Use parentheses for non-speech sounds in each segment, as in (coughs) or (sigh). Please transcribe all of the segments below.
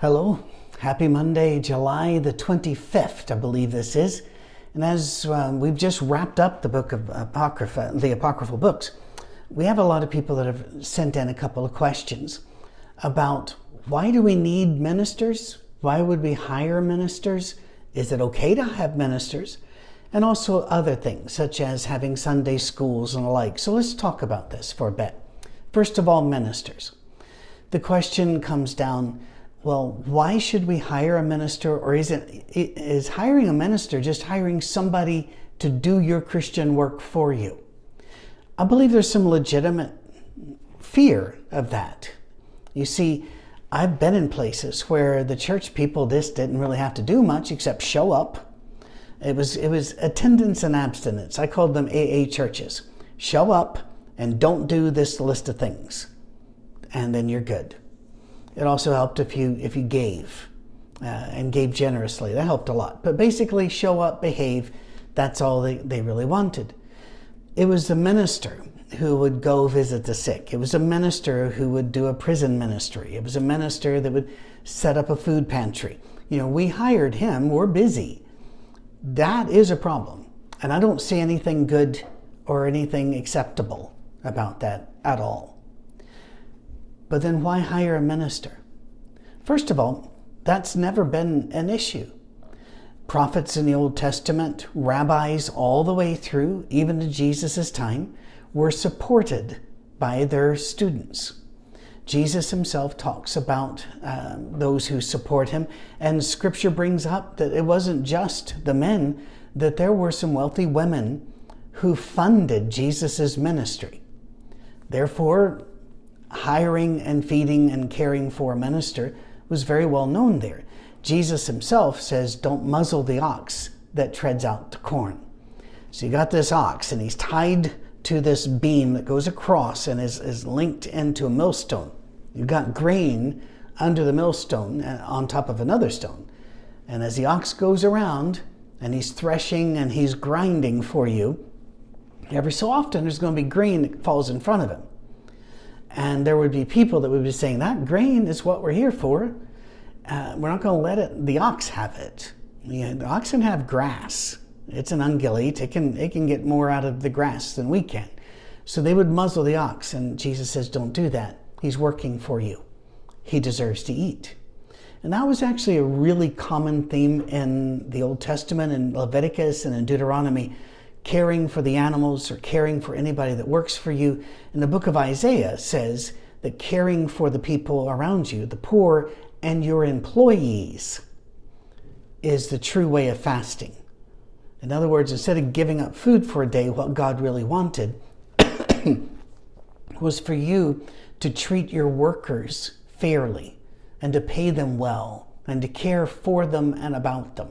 Hello, happy Monday, July the 25th, I believe this is. And as um, we've just wrapped up the book of Apocrypha, the Apocryphal books, we have a lot of people that have sent in a couple of questions about why do we need ministers? Why would we hire ministers? Is it okay to have ministers? And also other things, such as having Sunday schools and the like. So let's talk about this for a bit. First of all, ministers. The question comes down well, why should we hire a minister, or is it is hiring a minister just hiring somebody to do your Christian work for you? I believe there's some legitimate fear of that. You see, I've been in places where the church people just didn't really have to do much except show up. It was it was attendance and abstinence. I called them AA churches. Show up and don't do this list of things, and then you're good. It also helped if you if you gave uh, and gave generously. That helped a lot. But basically, show up, behave. That's all they, they really wanted. It was the minister who would go visit the sick. It was a minister who would do a prison ministry. It was a minister that would set up a food pantry. You know, we hired him. We're busy. That is a problem. And I don't see anything good or anything acceptable about that at all. But then why hire a minister? First of all, that's never been an issue. Prophets in the Old Testament, rabbis all the way through, even to Jesus' time, were supported by their students. Jesus himself talks about uh, those who support him, and scripture brings up that it wasn't just the men, that there were some wealthy women who funded Jesus' ministry. Therefore, hiring and feeding and caring for a minister was very well known there. Jesus himself says, Don't muzzle the ox that treads out the corn. So you got this ox, and he's tied to this beam that goes across and is, is linked into a millstone. You've got grain under the millstone uh, on top of another stone. And as the ox goes around and he's threshing and he's grinding for you, every so often there's going to be grain that falls in front of him. And there would be people that would be saying, that grain is what we're here for. Uh, we're not going to let it, the ox have it. You know, the oxen have grass. It's an ungulate. It can, it can get more out of the grass than we can. So they would muzzle the ox. And Jesus says, don't do that. He's working for you. He deserves to eat. And that was actually a really common theme in the Old Testament, in Leviticus and in Deuteronomy caring for the animals or caring for anybody that works for you. And the book of Isaiah says that caring for the people around you, the poor and your employees, is the true way of fasting. In other words, instead of giving up food for a day, what God really wanted (coughs) was for you to treat your workers fairly and to pay them well and to care for them and about them.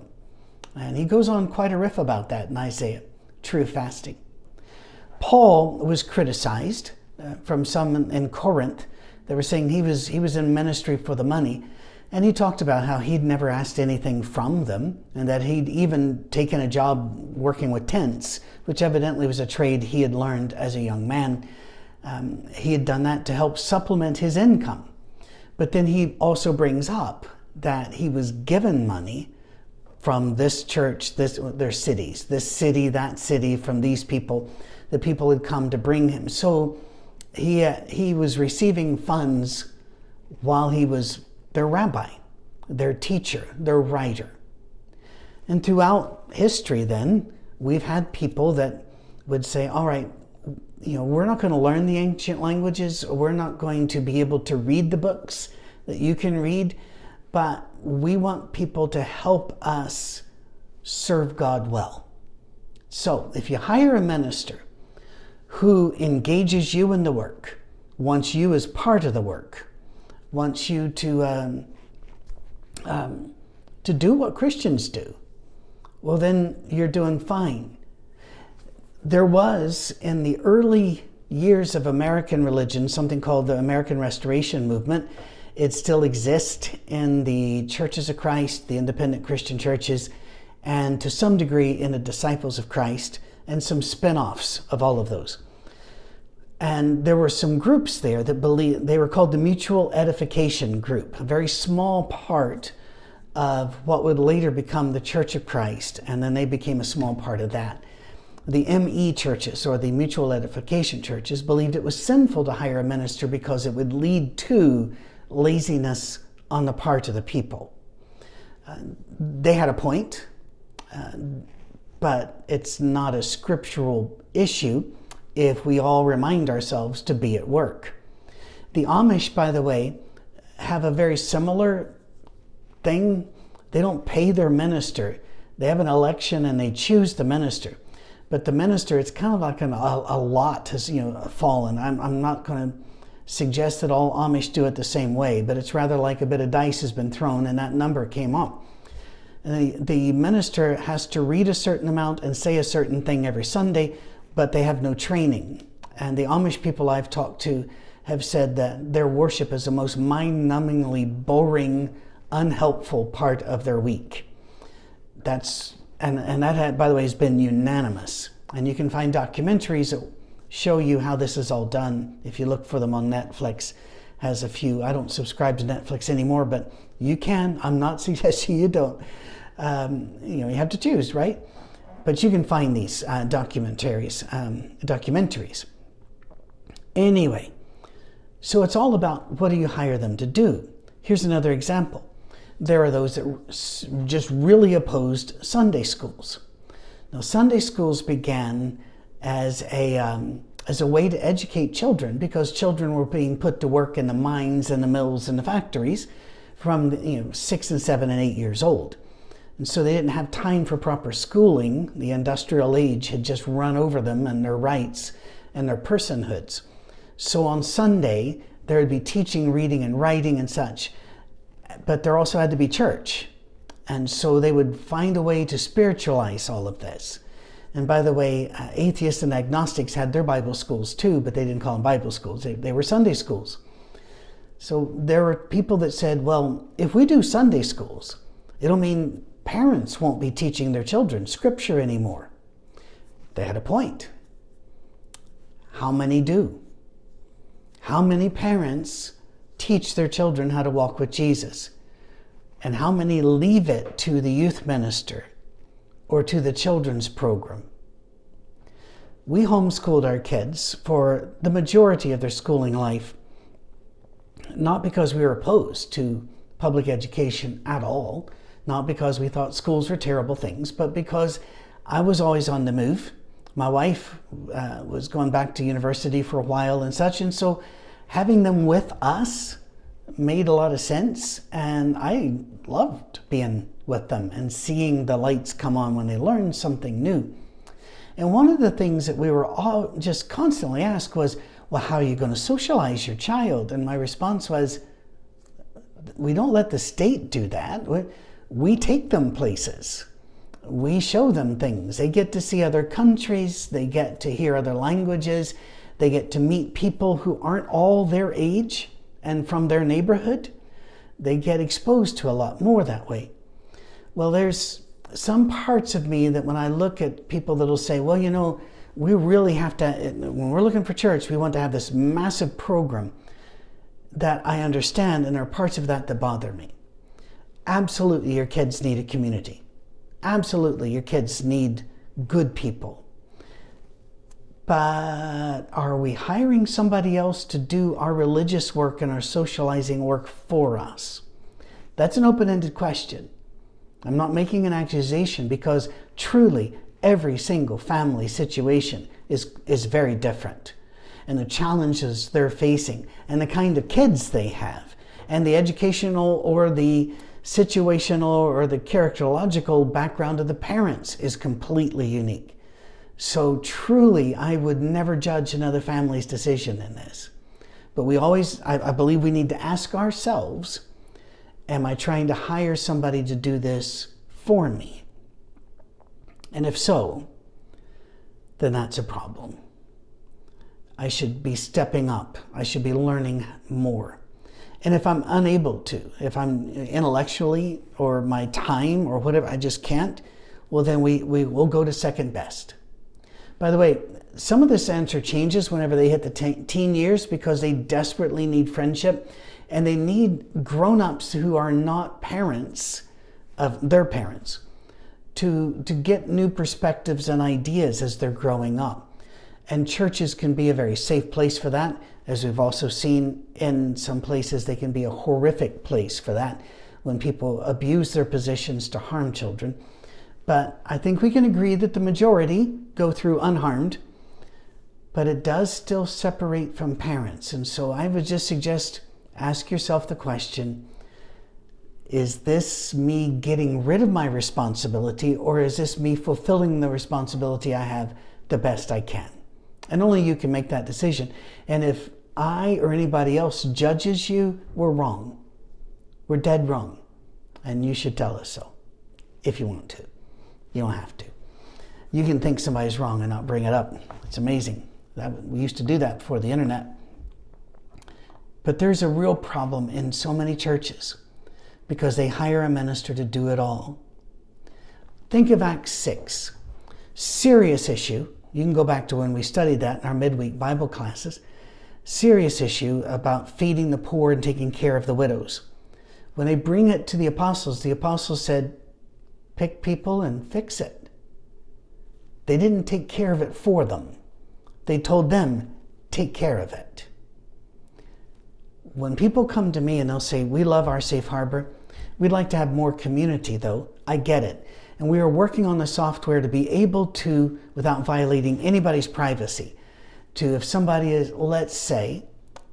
And he goes on quite a riff about that in Isaiah true fasting. Paul was criticized uh, from some in Corinth. They were saying he was, he was in ministry for the money. And he talked about how he'd never asked anything from them and that he'd even taken a job working with tents, which evidently was a trade he had learned as a young man. Um, he had done that to help supplement his income. But then he also brings up that he was given money from this church, this their cities, this city, that city, from these people. The people had come to bring him. So he uh, he was receiving funds while he was their rabbi, their teacher, their writer. And throughout history, then we've had people that would say, "All right, you know, we're not going to learn the ancient languages. We're not going to be able to read the books that you can read." But we want people to help us serve God well. So if you hire a minister who engages you in the work, wants you as part of the work, wants you to um, um, to do what Christians do, well, then you're doing fine. There was in the early years of American religion something called the American Restoration Movement it still exists in the churches of Christ, the independent Christian churches, and to some degree in the disciples of Christ, and some spin offs of all of those. And there were some groups there that believe they were called the Mutual Edification Group, a very small part of what would later become the Church of Christ, and then they became a small part of that. The ME churches, or the Mutual Edification churches, believed it was sinful to hire a minister because it would lead to laziness on the part of the people. Uh, they had a point, uh, but it's not a scriptural issue if we all remind ourselves to be at work. The Amish, by the way, have a very similar thing. They don't pay their minister. They have an election and they choose the minister. But the minister, it's kind of like an, a, a lot has you know fallen. I'm, I'm not going to suggest that all Amish do it the same way, but it's rather like a bit of dice has been thrown and that number came up. The, the minister has to read a certain amount and say a certain thing every Sunday, but they have no training. And the Amish people I've talked to have said that their worship is the most mind numbingly boring, unhelpful part of their week. That's, and, and that, had, by the way, has been unanimous. And you can find documentaries show you how this is all done. If you look for them on Netflix, has a few. I don't subscribe to Netflix anymore, but you can. I'm not (laughs) suggesting you don't. Um, you know, you have to choose, right? But you can find these uh, documentaries. Um, documentaries. Anyway, so it's all about what do you hire them to do. Here's another example. There are those that just really opposed Sunday schools. Now, Sunday schools began as a um, as a way to educate children because children were being put to work in the mines and the mills and the factories from you know six and seven and eight years old. And so they didn't have time for proper schooling. The industrial age had just run over them and their rights and their personhoods. So on Sunday, there would be teaching, reading, and writing and such. But there also had to be church. And so they would find a way to spiritualize all of this. And by the way, uh, atheists and agnostics had their Bible schools too, but they didn't call them Bible schools, they, they were Sunday schools. So there were people that said, well, if we do Sunday schools, it'll mean parents won't be teaching their children scripture anymore. They had a point. How many do? How many parents teach their children how to walk with Jesus? And how many leave it to the youth minister or to the children's program. We homeschooled our kids for the majority of their schooling life, not because we were opposed to public education at all, not because we thought schools were terrible things, but because I was always on the move. My wife uh, was going back to university for a while and such, and so having them with us made a lot of sense, and I loved being with them and seeing the lights come on when they learn something new. And one of the things that we were all just constantly asked was, Well, how are you going to socialize your child? And my response was, We don't let the state do that. We take them places. We show them things. They get to see other countries, they get to hear other languages, they get to meet people who aren't all their age and from their neighborhood. They get exposed to a lot more that way. Well, there's some parts of me that when I look at people that'll say, well, you know, we really have to, when we're looking for church, we want to have this massive program that I understand, and there are parts of that that bother me. Absolutely, your kids need a community. Absolutely, your kids need good people. But are we hiring somebody else to do our religious work and our socializing work for us? That's an open ended question. I'm not making an accusation because truly every single family situation is, is very different. And the challenges they're facing, and the kind of kids they have, and the educational or the situational or the characterological background of the parents is completely unique. So, truly, I would never judge another family's decision in this. But we always, I, I believe we need to ask ourselves Am I trying to hire somebody to do this for me? And if so, then that's a problem. I should be stepping up. I should be learning more. And if I'm unable to, if I'm intellectually or my time or whatever, I just can't, well, then we, we will go to second best. By the way, some of this answer changes whenever they hit the teen years because they desperately need friendship and they need grown ups who are not parents of their parents to, to get new perspectives and ideas as they're growing up. And churches can be a very safe place for that. As we've also seen in some places, they can be a horrific place for that when people abuse their positions to harm children. But I think we can agree that the majority go through unharmed, but it does still separate from parents. And so I would just suggest ask yourself the question is this me getting rid of my responsibility, or is this me fulfilling the responsibility I have the best I can? And only you can make that decision. And if I or anybody else judges you, we're wrong. We're dead wrong. And you should tell us so if you want to. You don't have to. You can think somebody's wrong and not bring it up. It's amazing. That, we used to do that before the internet. But there's a real problem in so many churches because they hire a minister to do it all. Think of Acts 6. Serious issue. You can go back to when we studied that in our midweek Bible classes. Serious issue about feeding the poor and taking care of the widows. When they bring it to the apostles, the apostles said, pick people and fix it. They didn't take care of it for them. They told them, take care of it. When people come to me and they'll say, We love our safe harbor, we'd like to have more community though, I get it. And we are working on the software to be able to, without violating anybody's privacy, to if somebody is, let's say,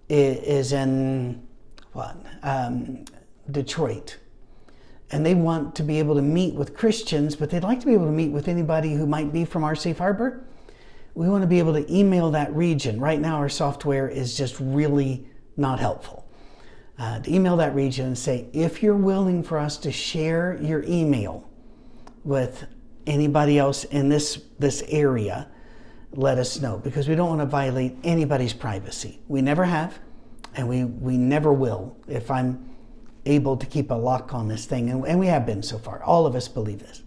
is in what, um, Detroit, and they want to be able to meet with Christians, but they'd like to be able to meet with anybody who might be from our safe harbor. We want to be able to email that region. Right now, our software is just really not helpful. Uh, to email that region and say, if you're willing for us to share your email with anybody else in this, this area, let us know because we don't want to violate anybody's privacy. We never have, and we, we never will. If I'm able to keep a lock on this thing, and, and we have been so far, all of us believe this.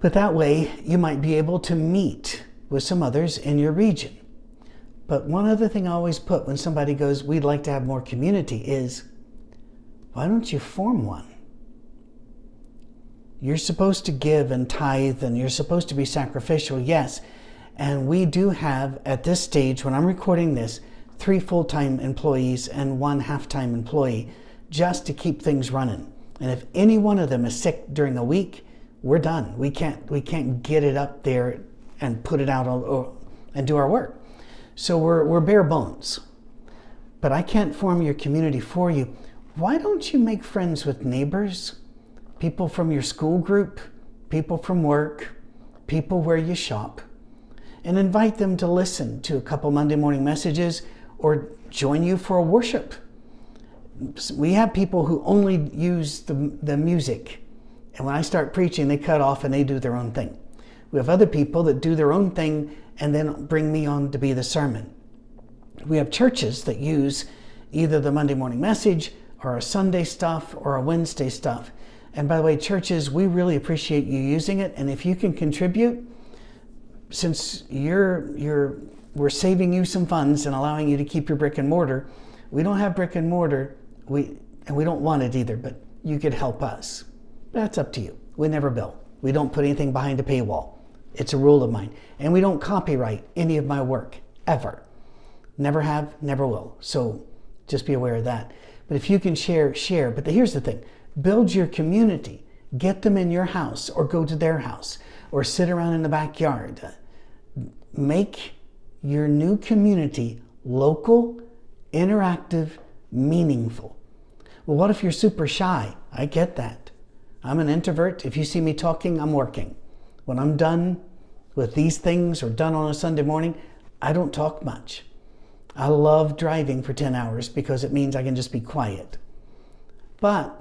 But that way, you might be able to meet with some others in your region. But one other thing I always put when somebody goes, We'd like to have more community is, why don't you form one? You're supposed to give and tithe and you're supposed to be sacrificial, yes. And we do have, at this stage, when I'm recording this, three full time employees and one half time employee just to keep things running. And if any one of them is sick during a week, we're done. We can't, we can't get it up there and put it out and do our work. So we're, we're bare bones. But I can't form your community for you. Why don't you make friends with neighbors, people from your school group, people from work, people where you shop, and invite them to listen to a couple Monday morning messages or join you for a worship? We have people who only use the, the music, and when I start preaching, they cut off and they do their own thing. We have other people that do their own thing and then bring me on to be the sermon. We have churches that use either the Monday morning message or a Sunday stuff or a Wednesday stuff. And by the way, churches, we really appreciate you using it. And if you can contribute, since you're you're we're saving you some funds and allowing you to keep your brick and mortar, we don't have brick and mortar, we and we don't want it either, but you could help us. That's up to you. We never bill. We don't put anything behind a paywall. It's a rule of mine. And we don't copyright any of my work, ever. Never have, never will. So just be aware of that. But if you can share, share. But the, here's the thing build your community, get them in your house, or go to their house, or sit around in the backyard. Make your new community local, interactive, meaningful. Well, what if you're super shy? I get that. I'm an introvert. If you see me talking, I'm working. When I'm done with these things or done on a Sunday morning, I don't talk much. I love driving for 10 hours because it means I can just be quiet. But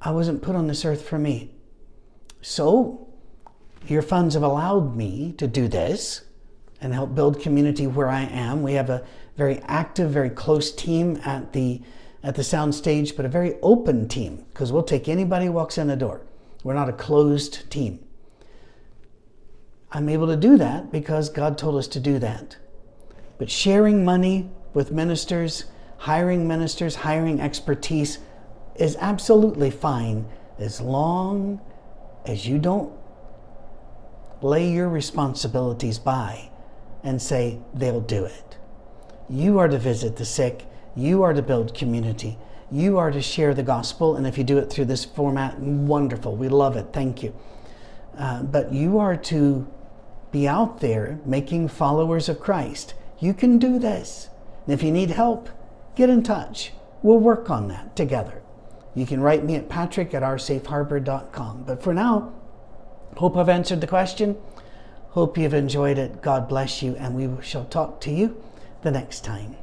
I wasn't put on this earth for me. So, your funds have allowed me to do this and help build community where I am. We have a very active, very close team at the at the sound stage, but a very open team because we'll take anybody who walks in the door. We're not a closed team. I'm able to do that because God told us to do that. But sharing money with ministers, hiring ministers, hiring expertise is absolutely fine as long as you don't lay your responsibilities by and say they'll do it. You are to visit the sick, you are to build community, you are to share the gospel, and if you do it through this format, wonderful. We love it. Thank you. Uh, but you are to be out there making followers of Christ. You can do this. And if you need help, get in touch. We'll work on that together. You can write me at patrick at oursafeharbor.com. But for now, hope I've answered the question. Hope you've enjoyed it. God bless you, and we shall talk to you the next time.